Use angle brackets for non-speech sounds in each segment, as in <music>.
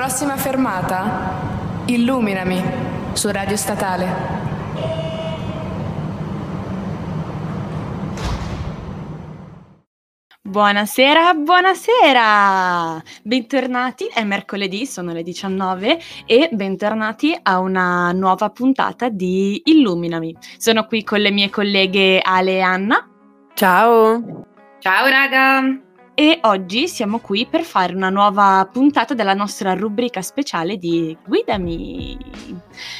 Prossima fermata, Illuminami su Radio Statale. Buonasera, buonasera! Bentornati, è mercoledì, sono le 19 e bentornati a una nuova puntata di Illuminami. Sono qui con le mie colleghe Ale e Anna. Ciao! Ciao raga! E oggi siamo qui per fare una nuova puntata della nostra rubrica speciale di Guidami.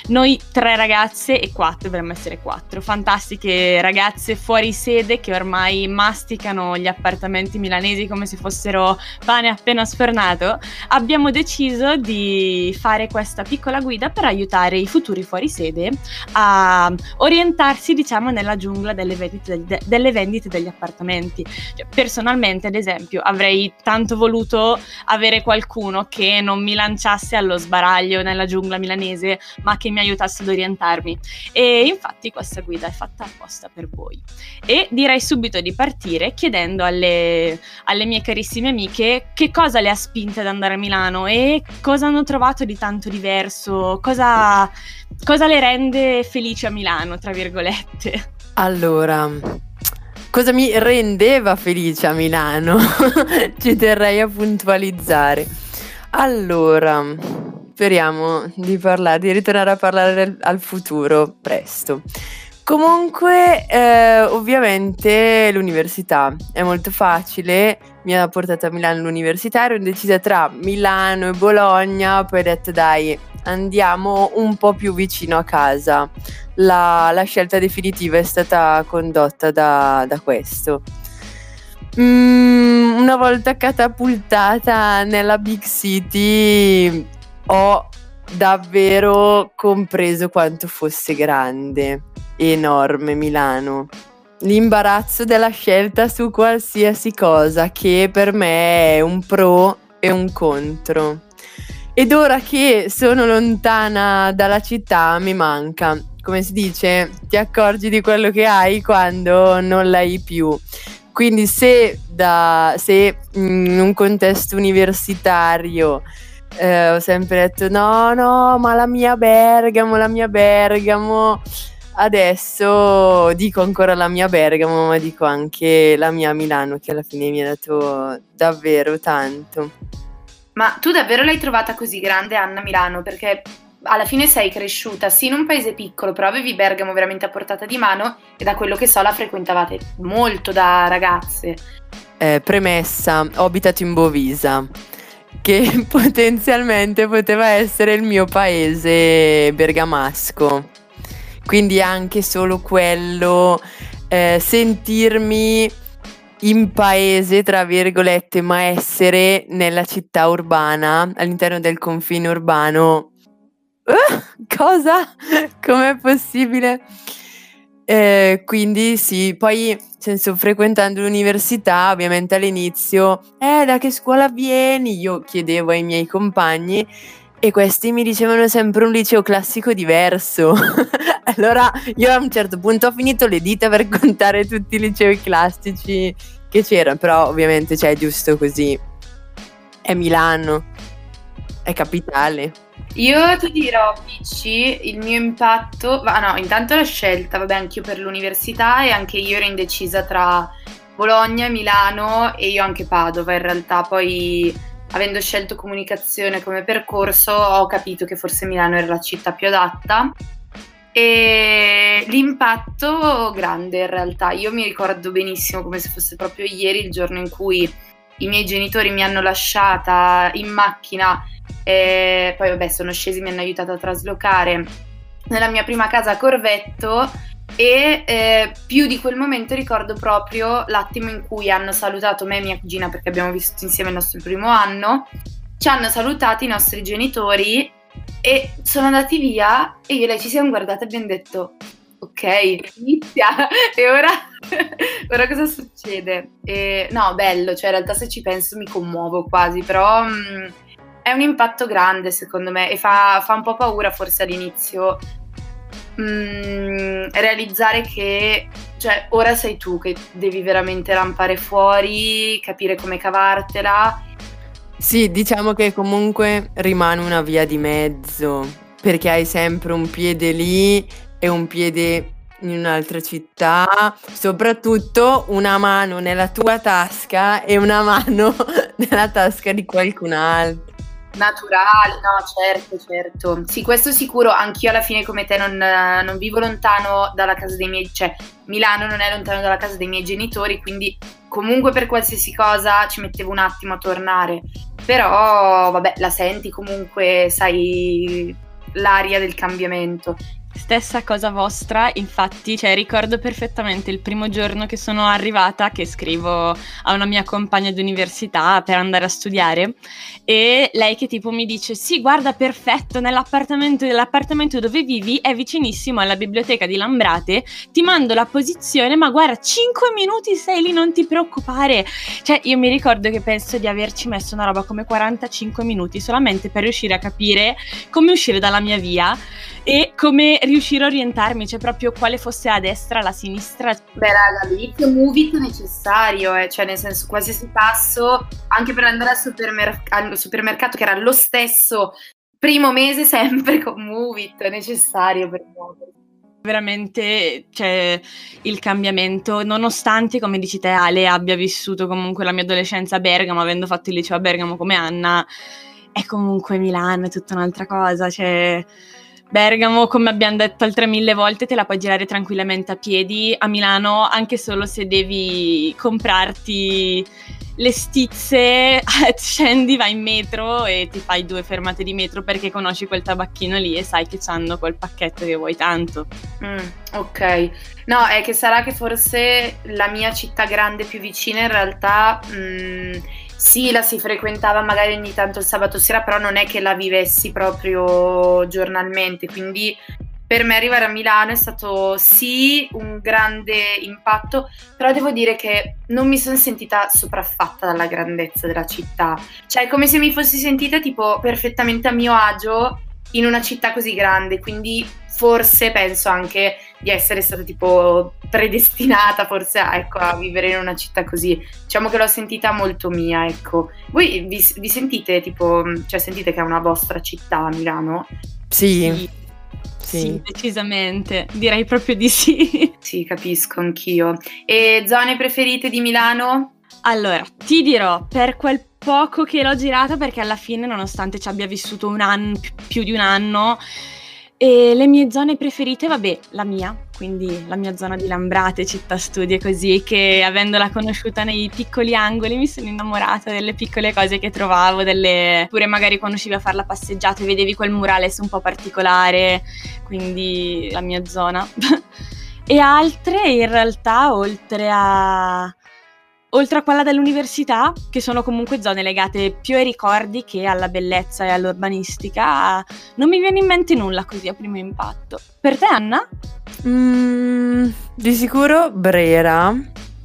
Noi tre ragazze e quattro, dovremmo essere quattro, fantastiche ragazze fuori sede che ormai masticano gli appartamenti milanesi come se fossero pane appena sfornato, abbiamo deciso di fare questa piccola guida per aiutare i futuri fuori sede a orientarsi, diciamo, nella giungla delle vendite, delle vendite degli appartamenti. Cioè, personalmente, ad esempio, esempio, avrei tanto voluto avere qualcuno che non mi lanciasse allo sbaraglio nella giungla milanese, ma che mi aiutasse ad orientarmi. E infatti questa guida è fatta apposta per voi. E direi subito di partire chiedendo alle, alle mie carissime amiche che cosa le ha spinte ad andare a Milano e cosa hanno trovato di tanto diverso, cosa, cosa le rende felici a Milano, tra virgolette. Allora, cosa mi rendeva felice a Milano? <laughs> Ci terrei a puntualizzare. Allora, speriamo di parlare, di ritornare a parlare al futuro presto. Comunque, eh, ovviamente l'università è molto facile, mi ha portato a Milano all'università, ero indecisa tra Milano e Bologna, poi ho detto dai, andiamo un po' più vicino a casa. La, la scelta definitiva è stata condotta da, da questo. Mm, una volta catapultata nella big city ho davvero compreso quanto fosse grande, enorme Milano. L'imbarazzo della scelta su qualsiasi cosa che per me è un pro e un contro. Ed ora che sono lontana dalla città mi manca. Come si dice, ti accorgi di quello che hai quando non l'hai più. Quindi se, da, se in un contesto universitario eh, ho sempre detto no, no, ma la mia Bergamo, la mia Bergamo. Adesso dico ancora la mia Bergamo, ma dico anche la mia Milano, che alla fine mi ha dato davvero tanto. Ma tu davvero l'hai trovata così grande, Anna Milano? Perché alla fine sei cresciuta sì in un paese piccolo, però avevi Bergamo veramente a portata di mano e da quello che so la frequentavate molto da ragazze. Eh, premessa, ho abitato in Bovisa, che <laughs> potenzialmente poteva essere il mio paese bergamasco. Quindi anche solo quello, eh, sentirmi in paese, tra virgolette, ma essere nella città urbana, all'interno del confine urbano. Uh, cosa? <laughs> Com'è possibile? Eh, quindi sì, poi senso, frequentando l'università, ovviamente all'inizio, eh, da che scuola vieni? Io chiedevo ai miei compagni e questi mi dicevano sempre un liceo classico diverso. <laughs> allora io a un certo punto ho finito le dita per contare tutti i licei classici che c'erano, però ovviamente cioè, è giusto così. È Milano, è capitale. Io ti dirò, Picci, il mio impatto. Ah no, intanto la scelta, vabbè, anch'io per l'università e anche io ero indecisa tra Bologna, Milano e io anche Padova. In realtà, poi avendo scelto comunicazione come percorso, ho capito che forse Milano era la città più adatta. E l'impatto grande in realtà, io mi ricordo benissimo come se fosse proprio ieri il giorno in cui i miei genitori mi hanno lasciata in macchina e poi vabbè sono scesi, mi hanno aiutato a traslocare nella mia prima casa a Corvetto e eh, più di quel momento ricordo proprio l'attimo in cui hanno salutato me e mia cugina perché abbiamo vissuto insieme il nostro primo anno, ci hanno salutati i nostri genitori e sono andati via e io e lei ci siamo guardate e abbiamo detto ok, inizia e ora, <laughs> ora cosa succede? E, no, bello, cioè in realtà se ci penso mi commuovo quasi, però mh, mm, è un impatto grande secondo me e fa, fa un po' paura forse all'inizio mh, mm, realizzare che cioè, ora sei tu che devi veramente rampare fuori, capire come cavartela Sì, diciamo che comunque rimane una via di mezzo, perché hai sempre un piede lì e un piede in un'altra città, soprattutto una mano nella tua tasca e una mano <laughs> nella tasca di qualcun altro. Naturali, no, certo, certo. Sì, questo sicuro, anch'io alla fine come te non, non, vivo lontano dalla casa dei miei, cioè Milano non è lontano dalla casa dei miei genitori, quindi comunque per qualsiasi cosa ci mettevo un attimo a tornare. Però, vabbè, la senti comunque, sai l'aria del cambiamento. Stessa cosa vostra, infatti, cioè, ricordo perfettamente il primo giorno che sono arrivata, che scrivo a una mia compagna di università per andare a studiare, e lei che tipo mi dice: Sì, guarda, perfetto, nell'appartamento, nell'appartamento dove vivi è vicinissimo alla biblioteca di Lambrate, ti mando la posizione, ma guarda, 5 minuti sei lì, non ti preoccupare. Cioè, io mi ricordo che penso di averci messo una roba come 45 minuti solamente per riuscire a capire come uscire dalla mia via e come riuscire a orientarmi, cioè proprio quale fosse a destra, la sinistra. Beh, raga, all'inizio Movit necessario, eh, cioè nel senso qualsiasi passo, anche per andare al, supermer- al supermercato che era lo stesso primo mese sempre con Movit, è necessario per muoversi veramente cioè, il cambiamento, nonostante, come dici te Ale, abbia vissuto comunque la mia adolescenza a Bergamo, avendo fatto il liceo a Bergamo come Anna, è comunque Milano, è tutta un'altra cosa, cioè Bergamo, come abbiamo detto altre mille volte, te la puoi girare tranquillamente a piedi a Milano, anche solo se devi comprarti le stizze, <laughs> scendi, vai in metro e ti fai due fermate di metro perché conosci quel tabacchino lì e sai che hanno quel pacchetto che vuoi tanto. Mm, ok, no, è che sarà che forse la mia città grande più vicina in realtà... Mm, sì, la si frequentava magari ogni tanto il sabato sera, però non è che la vivessi proprio giornalmente, quindi per me arrivare a Milano è stato sì un grande impatto, però devo dire che non mi sono sentita sopraffatta dalla grandezza della città, cioè è come se mi fossi sentita tipo perfettamente a mio agio in una città così grande, quindi forse penso anche di essere stata tipo predestinata forse a, ecco, a, vivere in una città così. Diciamo che l'ho sentita molto mia, ecco. Voi vi, vi sentite tipo, cioè sentite che è una vostra città Milano? Sì. sì. Sì. sì, decisamente, direi proprio di sì. <laughs> Sì, capisco anch'io. E zone preferite di Milano? Allora, ti dirò, per quel poco che l'ho girata, perché alla fine, nonostante ci abbia vissuto un anno, più di un anno, e le mie zone preferite, vabbè, la mia, quindi la mia zona di Lambrate, città studi e così, che avendola conosciuta nei piccoli angoli mi sono innamorata delle piccole cose che trovavo, delle... pure magari quando uscivi a fare la passeggiata e vedevi quel murales un po' particolare, quindi la mia zona. <laughs> e altre in realtà, oltre a oltre a quella dell'università, che sono comunque zone legate più ai ricordi che alla bellezza e all'urbanistica, non mi viene in mente nulla così a primo impatto. Per te, Anna? Mm, di sicuro Brera,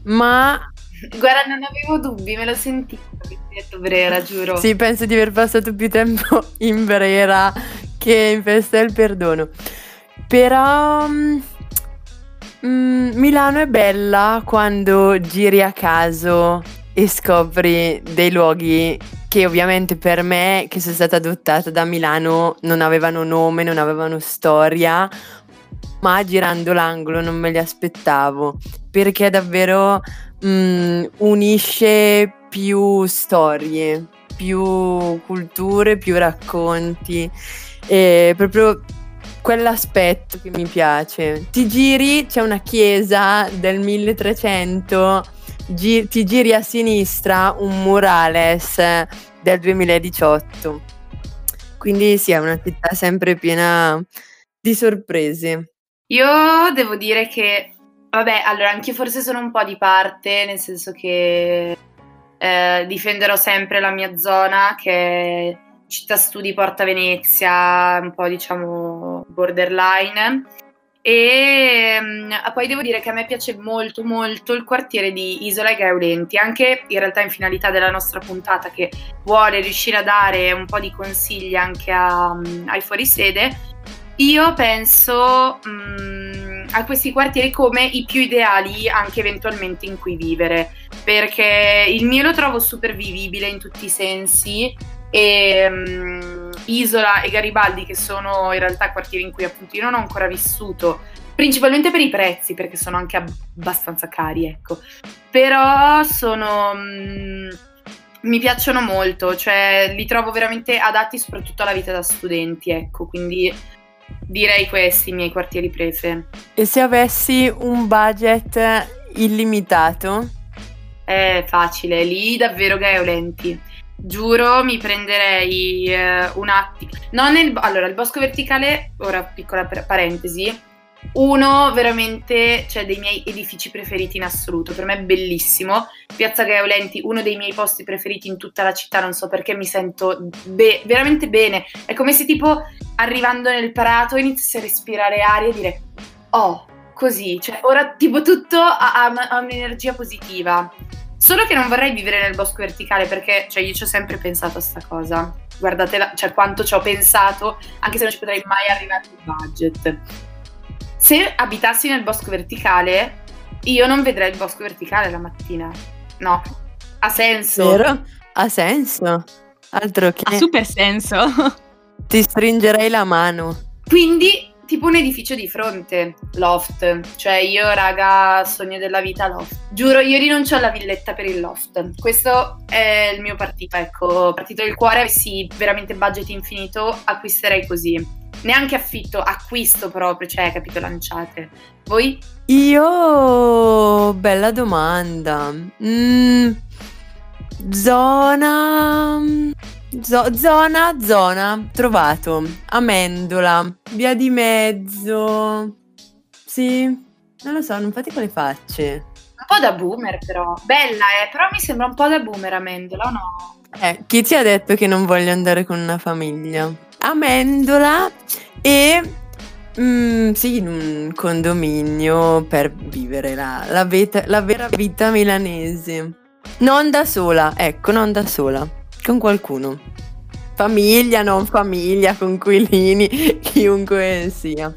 ma... Guarda, non avevo dubbi, me lo sentivo che ti detto Brera, giuro. Sì, penso di aver passato più tempo <laughs> in Brera che in Festa del Perdono. Però... Mm, Mm, Milano è bella quando giri a caso e scopri dei luoghi che ovviamente per me, che sono stata adottata da Milano, non avevano nome, non avevano storia, ma girando l'angolo non me li aspettavo, perché davvero mm, unisce più storie, più culture, più racconti. E proprio quell'aspetto che mi piace. Ti giri, c'è una chiesa del 1300, gi- ti giri a sinistra un murales del 2018. Quindi sì, è una città sempre piena di sorprese. Io devo dire che, vabbè, allora anche forse sono un po' di parte, nel senso che eh, difenderò sempre la mia zona, che città studi Porta Venezia, un po' diciamo borderline. E um, poi devo dire che a me piace molto molto il quartiere di Isola e Gaudenti, anche in realtà in finalità della nostra puntata che vuole riuscire a dare un po' di consigli anche a, um, ai fuorisede. Io penso um, a questi quartieri come i più ideali anche eventualmente in cui vivere, perché il mio lo trovo super vivibile in tutti i sensi e um, Isola e Garibaldi che sono in realtà quartieri in cui appunto io non ho ancora vissuto, principalmente per i prezzi perché sono anche abbastanza cari, ecco, però sono... Um, mi piacciono molto, cioè li trovo veramente adatti soprattutto alla vita da studenti, ecco, quindi direi questi i miei quartieri prefe. E se avessi un budget illimitato? È facile, lì davvero gaeolenti. Giuro, mi prenderei eh, un attimo. Non nel, allora, il bosco verticale, ora piccola parentesi, uno veramente, cioè dei miei edifici preferiti in assoluto, per me è bellissimo. Piazza Gaeolenti, uno dei miei posti preferiti in tutta la città, non so perché mi sento be- veramente bene. È come se tipo arrivando nel prato iniziassi a respirare aria e dire "Oh, così", cioè ora tipo tutto ha, ha, ha un'energia positiva. Solo che non vorrei vivere nel bosco verticale perché cioè, io ci ho sempre pensato a sta cosa. Guardate la, cioè, quanto ci ho pensato, anche se non ci potrei mai arrivare il budget. Se abitassi nel bosco verticale, io non vedrei il bosco verticale la mattina. No, ha senso. Vero? Ha senso. Altro che... Ha super senso. Ti stringerei la mano. Quindi tipo un edificio di fronte, loft. Cioè io, raga, sogno della vita loft. Giuro, io rinuncio alla villetta per il loft. Questo è il mio partito, ecco, partito del cuore, sì, veramente budget infinito, acquisterei così. Neanche affitto, acquisto proprio, cioè, capito, lanciate. Voi? Io, bella domanda. Mm, zona... Zo- zona, zona, trovato. Amendola, via di mezzo. Sì, non lo so, non fate quale facce. Un po' da boomer però. Bella, eh, però mi sembra un po' da boomer Amendola, no? Eh, chi ti ha detto che non voglio andare con una famiglia? Amendola e Mm, sì, in un condominio per vivere la, la, vita, la, vera vita milanese. Non da sola, ecco, non da sola, con qualcuno. Famiglia, non famiglia, conquilini, <laughs> chiunque sia.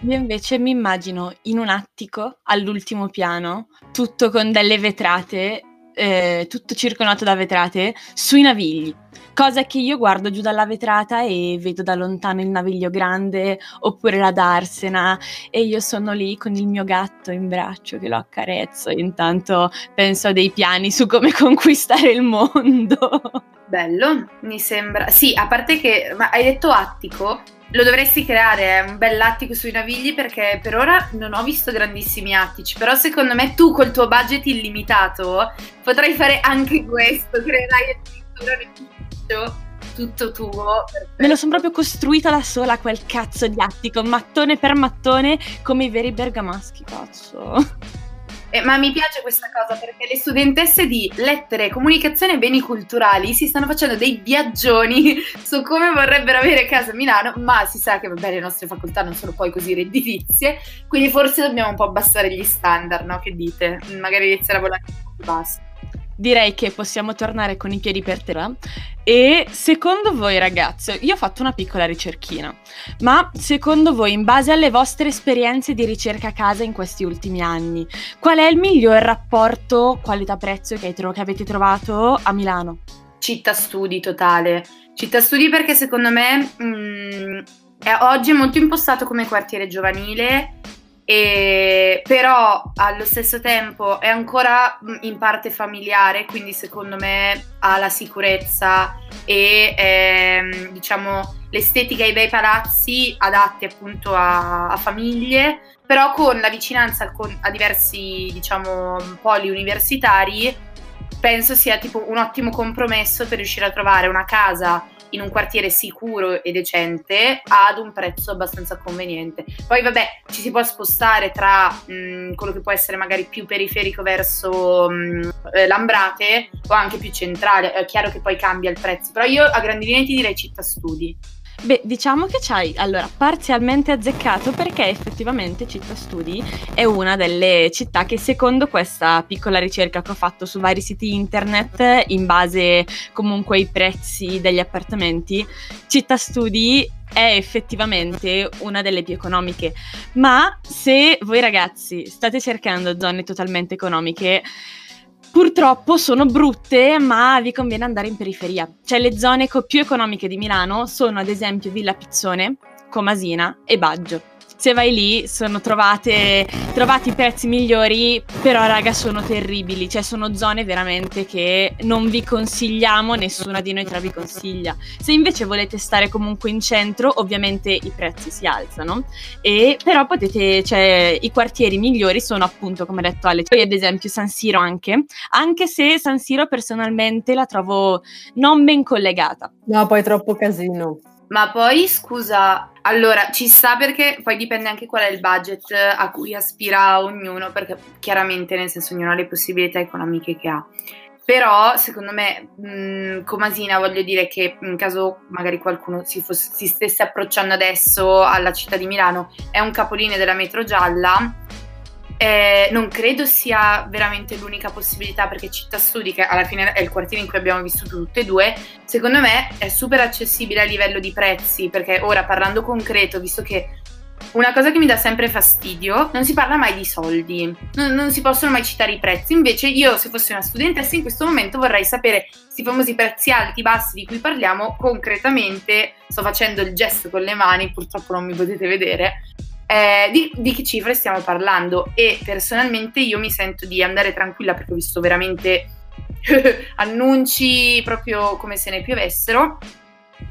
Io invece mi immagino in un attico all'ultimo piano, tutto con delle vetrate, eh, tutto circondato da vetrate, sui navigli Cosa che io guardo giù dalla vetrata e vedo da lontano il naviglio grande oppure la darsena e io sono lì con il mio gatto in braccio che lo accarezzo e intanto penso a dei piani su come <laughs> conquistare il mondo. Bello, mi sembra. Sì, a parte che ma hai detto attico, lo dovresti creare, un bel attico sui navigli perché per ora non ho visto grandissimi attici, però secondo me tu col tuo budget illimitato potrai fare anche questo, creerai addirittura tutto tuo. Me lo sono proprio costruita da sola quel cazzo di attico, mattone per mattone, come i veri bergamaschi, cazzo. Eh, ma mi piace questa cosa perché le studentesse di lettere, comunicazione e beni culturali si stanno facendo dei viaggioni <laughs> su come vorrebbero avere casa a Milano, ma si sa che vabbè, le nostre facoltà non sono poi così redditizie, quindi forse dobbiamo un po' abbassare gli standard, no? Che dite? Magari iniziare a volare un po' più basso direi che possiamo tornare con i piedi per terra. E secondo voi, ragazzi, io ho fatto una piccola ricerchina, ma secondo voi, in base alle vostre esperienze di ricerca a casa in questi ultimi anni, qual è il miglior rapporto qualità-prezzo che, che avete trovato a Milano? Città studi totale. Città studi perché secondo me mh, mm, è, oggi è molto impostato come quartiere giovanile e, però allo stesso tempo è ancora mm, in parte familiare, quindi secondo me ha la sicurezza e ehm, diciamo l'estetica e i bei palazzi adatti appunto a, a famiglie, però con la vicinanza con, a diversi diciamo poli universitari penso sia tipo un ottimo compromesso per riuscire a trovare una casa in un quartiere sicuro e decente ad un prezzo abbastanza conveniente. Poi vabbè, ci si può spostare tra mh, mm, quello che può essere magari più periferico verso mh, mm, eh, Lambrate o anche più centrale, è chiaro che poi cambia il prezzo, però io a grandi linee ti direi città studi. Beh, diciamo che ci hai allora parzialmente azzeccato perché effettivamente Città Studi è una delle città che secondo questa piccola ricerca che ho fatto su vari siti internet in base comunque ai prezzi degli appartamenti, Città Studi è effettivamente una delle più economiche. Ma se voi ragazzi state cercando zone totalmente economiche, purtroppo sono brutte, ma vi conviene andare in periferia. Cioè le zone co- più economiche di Milano sono ad esempio Villa Pizzone, Comasina e Baggio se vai lì sono trovate trovati i prezzi migliori, però raga sono terribili, cioè sono zone veramente che non vi consigliamo, nessuna di noi tra vi consiglia. Se invece volete stare comunque in centro, ovviamente i prezzi si alzano, e però potete, cioè i quartieri migliori sono appunto come ha detto Ale, poi ad esempio San Siro anche, anche se San Siro personalmente la trovo non ben collegata. No, poi è troppo casino. Ma poi scusa, allora ci sta perché poi dipende anche qual è il budget a cui aspira ognuno, perché chiaramente nel senso ognuno ha le possibilità economiche che ha. Però secondo me, mh, Comasina, voglio dire che in caso magari qualcuno si, fosse, si stesse approcciando adesso alla città di Milano, è un capolinea della metro gialla eh, non credo sia veramente l'unica possibilità perché Città Studi, che alla fine è il quartiere in cui abbiamo vissuto tutte e due, secondo me è super accessibile a livello di prezzi perché ora parlando concreto, visto che una cosa che mi dà sempre fastidio, non si parla mai di soldi, non, non, si possono mai citare i prezzi. Invece, io, se fossi una studentessa, in questo momento vorrei sapere questi famosi prezzi alti, bassi di cui parliamo concretamente. Sto facendo il gesto con le mani, purtroppo non mi potete vedere eh, di, di, che cifre stiamo parlando? E personalmente io mi sento di andare tranquilla perché ho visto veramente <laughs> annunci proprio come se ne piovessero.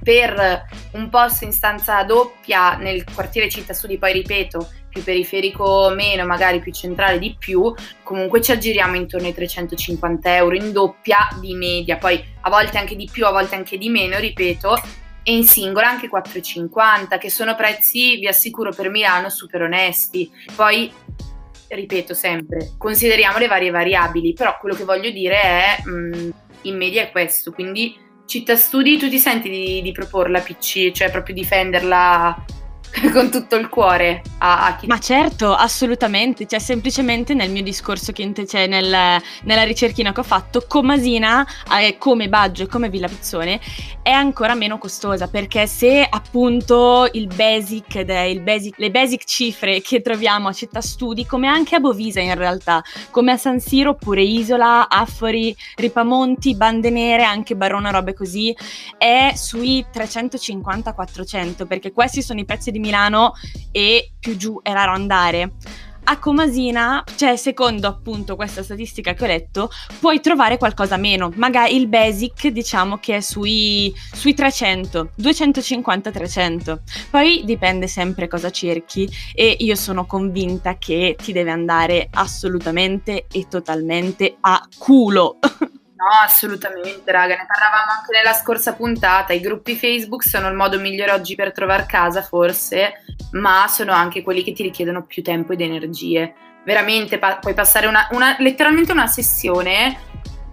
Per un posto in stanza doppia nel quartiere Città Studi, poi ripeto, più periferico meno, magari più centrale di più, comunque ci aggiriamo intorno ai 350 euro in doppia di media, poi a volte anche di più, a volte anche di meno, ripeto, e in singola anche 4,50 che sono prezzi, vi assicuro, per Milano super onesti. Poi, ripeto sempre, consideriamo le varie variabili, però quello che voglio dire è, mh, in media è questo, quindi città studi, tu ti senti di, di proporla PC, cioè proprio difenderla <laughs> con tutto il cuore a, a chi... Ma certo, assolutamente, cioè semplicemente nel mio discorso che c'è nel, nella ricerchina che ho fatto, Comasina eh, come Baggio e come Villa Pizzone è ancora meno costosa perché se appunto il basic, il basic, le basic cifre che troviamo a Città Studi, come anche a Bovisa in realtà, come a San Siro oppure Isola, Affori, Ripamonti, Bande Nere, anche Barona, robe così, è sui 350-400 perché questi sono i prezzi di Milano e più giù era randare. A Comasina, cioè secondo appunto questa statistica che ho letto, puoi trovare qualcosa meno, magari il basic diciamo che è sui, sui 300, 250-300, poi dipende sempre cosa cerchi e io sono convinta che ti deve andare assolutamente e totalmente a culo. <laughs> No, assolutamente, raga, ne parlavamo anche nella scorsa puntata. I gruppi Facebook sono il modo migliore oggi per trovare casa, forse, ma sono anche quelli che ti richiedono più tempo ed energie. Veramente pa- puoi passare una, una, letteralmente una sessione,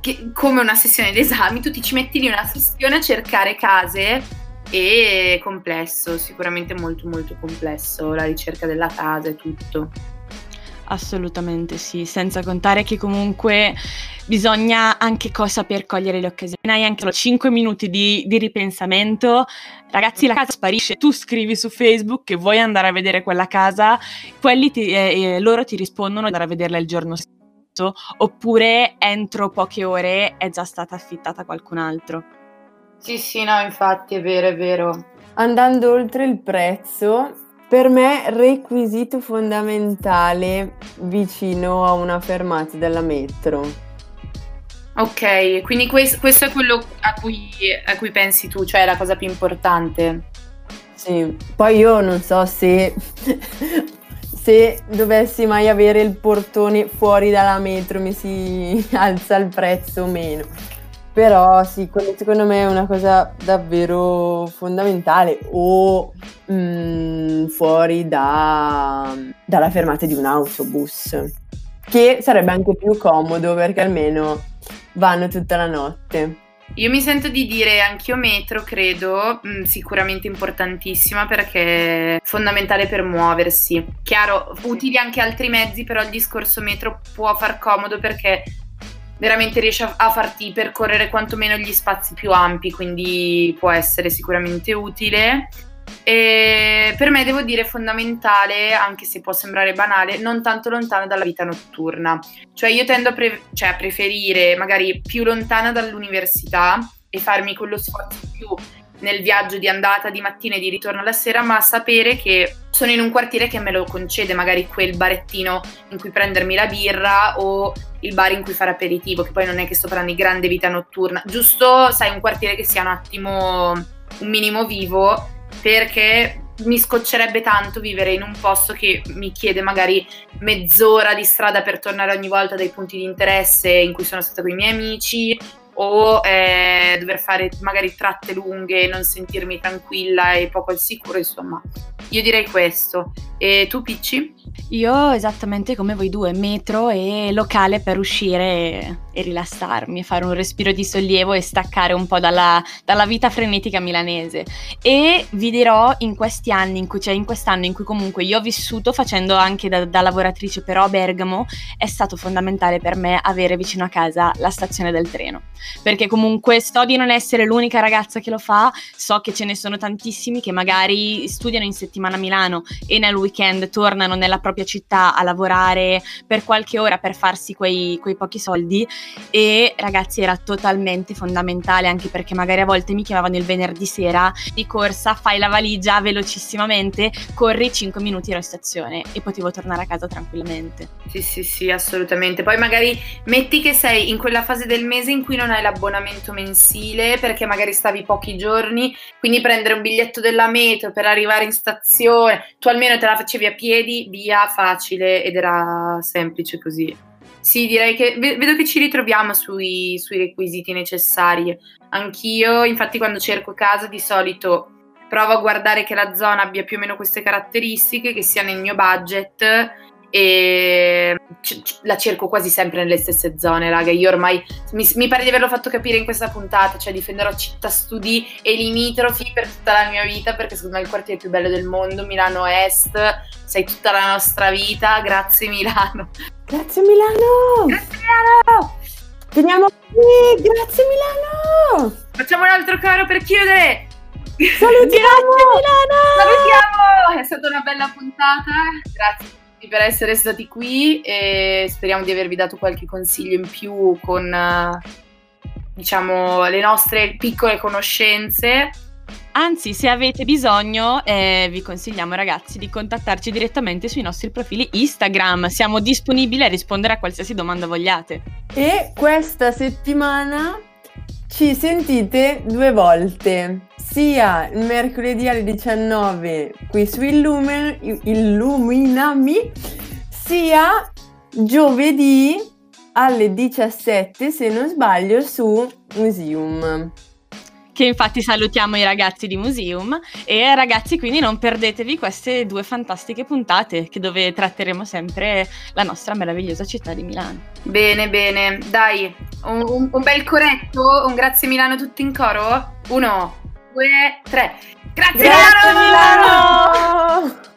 che, come una sessione d'esami, tu ti ci metti lì una sessione a cercare case e è complesso, sicuramente molto molto complesso la ricerca della casa e tutto. Assolutamente sì, senza contare che comunque bisogna anche co- saper cogliere le occasioni. Hai anche 5 minuti di, di, ripensamento, ragazzi la casa sparisce, tu scrivi su Facebook che vuoi andare a vedere quella casa, quelli ti, eh, eh, loro ti rispondono di andare a vederla il giorno stesso, oppure entro poche ore è già stata affittata a qualcun altro. Sì, sì, no, infatti è vero, è vero. Andando oltre il prezzo, per me requisito fondamentale vicino a una fermata della metro. Ok, quindi questo, questo è quello a cui, a cui, pensi tu, cioè la cosa più importante. Sì, poi io non so se, <laughs> se dovessi mai avere il portone fuori dalla metro mi si <laughs> alza il prezzo o meno. Però sì, secondo me è una cosa davvero fondamentale o mh, mm, fuori da, dalla fermata di un autobus, che sarebbe anche più comodo perché almeno vanno tutta la notte. Io mi sento di dire anch'io metro, credo, mm, sicuramente importantissima perché è fondamentale per muoversi. Chiaro, utili anche altri mezzi, però il discorso metro può far comodo perché veramente riesce a, a farti percorrere quantomeno gli spazi più ampi, quindi può essere sicuramente utile. E per me devo dire fondamentale, anche se può sembrare banale, non tanto lontano dalla vita notturna. Cioè io tendo a, pre- cioè a preferire magari più lontana dall'università e farmi quello sforzo più nel viaggio di andata di mattina e di ritorno alla sera, ma sapere che sono in un quartiere che me lo concede, magari quel barettino in cui prendermi la birra o il bar in cui fare aperitivo, che poi non è che sto parlando di grande vita notturna, giusto, sai, un quartiere che sia un attimo, un minimo vivo perché mi scoccerebbe tanto vivere in un posto che mi chiede magari mezz'ora di strada per tornare ogni volta dai punti di interesse in cui sono stata con i miei amici o eh, dover fare magari tratte lunghe, non sentirmi tranquilla e poco al sicuro, insomma. Io direi questo. E tu, Picci? Io esattamente come voi due, metro e locale per uscire e rilassarmi, fare un respiro di sollievo e staccare un po' dalla, dalla vita frenetica milanese. E vi dirò in questi anni, in cui, cioè in quest'anno in cui comunque io ho vissuto facendo anche da, da lavoratrice però a Bergamo, è stato fondamentale per me avere vicino a casa la stazione del treno. Perché comunque so di non essere l'unica ragazza che lo fa, so che ce ne sono tantissimi che magari studiano in settimana a Milano e nel weekend tornano nella propria città a lavorare per qualche ora per farsi quei, quei pochi soldi e ragazzi era totalmente fondamentale anche perché magari a volte mi chiamavano il venerdì sera di corsa, fai la valigia velocissimamente, corri 5 minuti alla stazione e potevo tornare a casa tranquillamente. Sì, sì, sì, assolutamente. Poi magari metti che sei in quella fase del mese in cui non hai l'abbonamento mensile perché magari stavi pochi giorni, quindi prendere un biglietto della metro per arrivare in stazione, tu almeno te la facevi a piedi, via, facile ed era semplice così. Sì, direi che vedo che ci ritroviamo sui, sui requisiti necessari. Anch'io, infatti, quando cerco casa di solito provo a guardare che la zona abbia più o meno queste caratteristiche, che sia nel mio budget e la cerco quasi sempre nelle stesse zone, raga. Io ormai mi, mi, pare di averlo fatto capire in questa puntata, cioè difenderò città studi e limitrofi per tutta la mia vita, perché secondo me è il quartiere più bello del mondo, Milano Est, sei tutta la nostra vita, grazie Milano. Grazie Milano! Grazie Milano! Veniamo qui, grazie Milano! Facciamo un altro caro per chiudere! Salutiamo! Milano! Salutiamo! È stata una bella puntata, grazie per essere stati qui e speriamo di avervi dato qualche consiglio in più con diciamo le nostre piccole conoscenze. Anzi, se avete bisogno, eh, vi consigliamo ragazzi di contattarci direttamente sui nostri profili Instagram. Siamo disponibili a rispondere a qualsiasi domanda vogliate. E questa settimana ci sentite due volte, sia il mercoledì alle 19 qui su Illumin- Illuminami, sia giovedì alle 17 se non sbaglio su Museum che infatti salutiamo i ragazzi di Museum e ragazzi quindi non perdetevi queste due fantastiche puntate che dove tratteremo sempre la nostra meravigliosa città di Milano. Bene, bene, dai, un, un, un bel corretto, un grazie Milano tutti in coro? Uno, due, tre. Grazie, grazie Milano! Milano!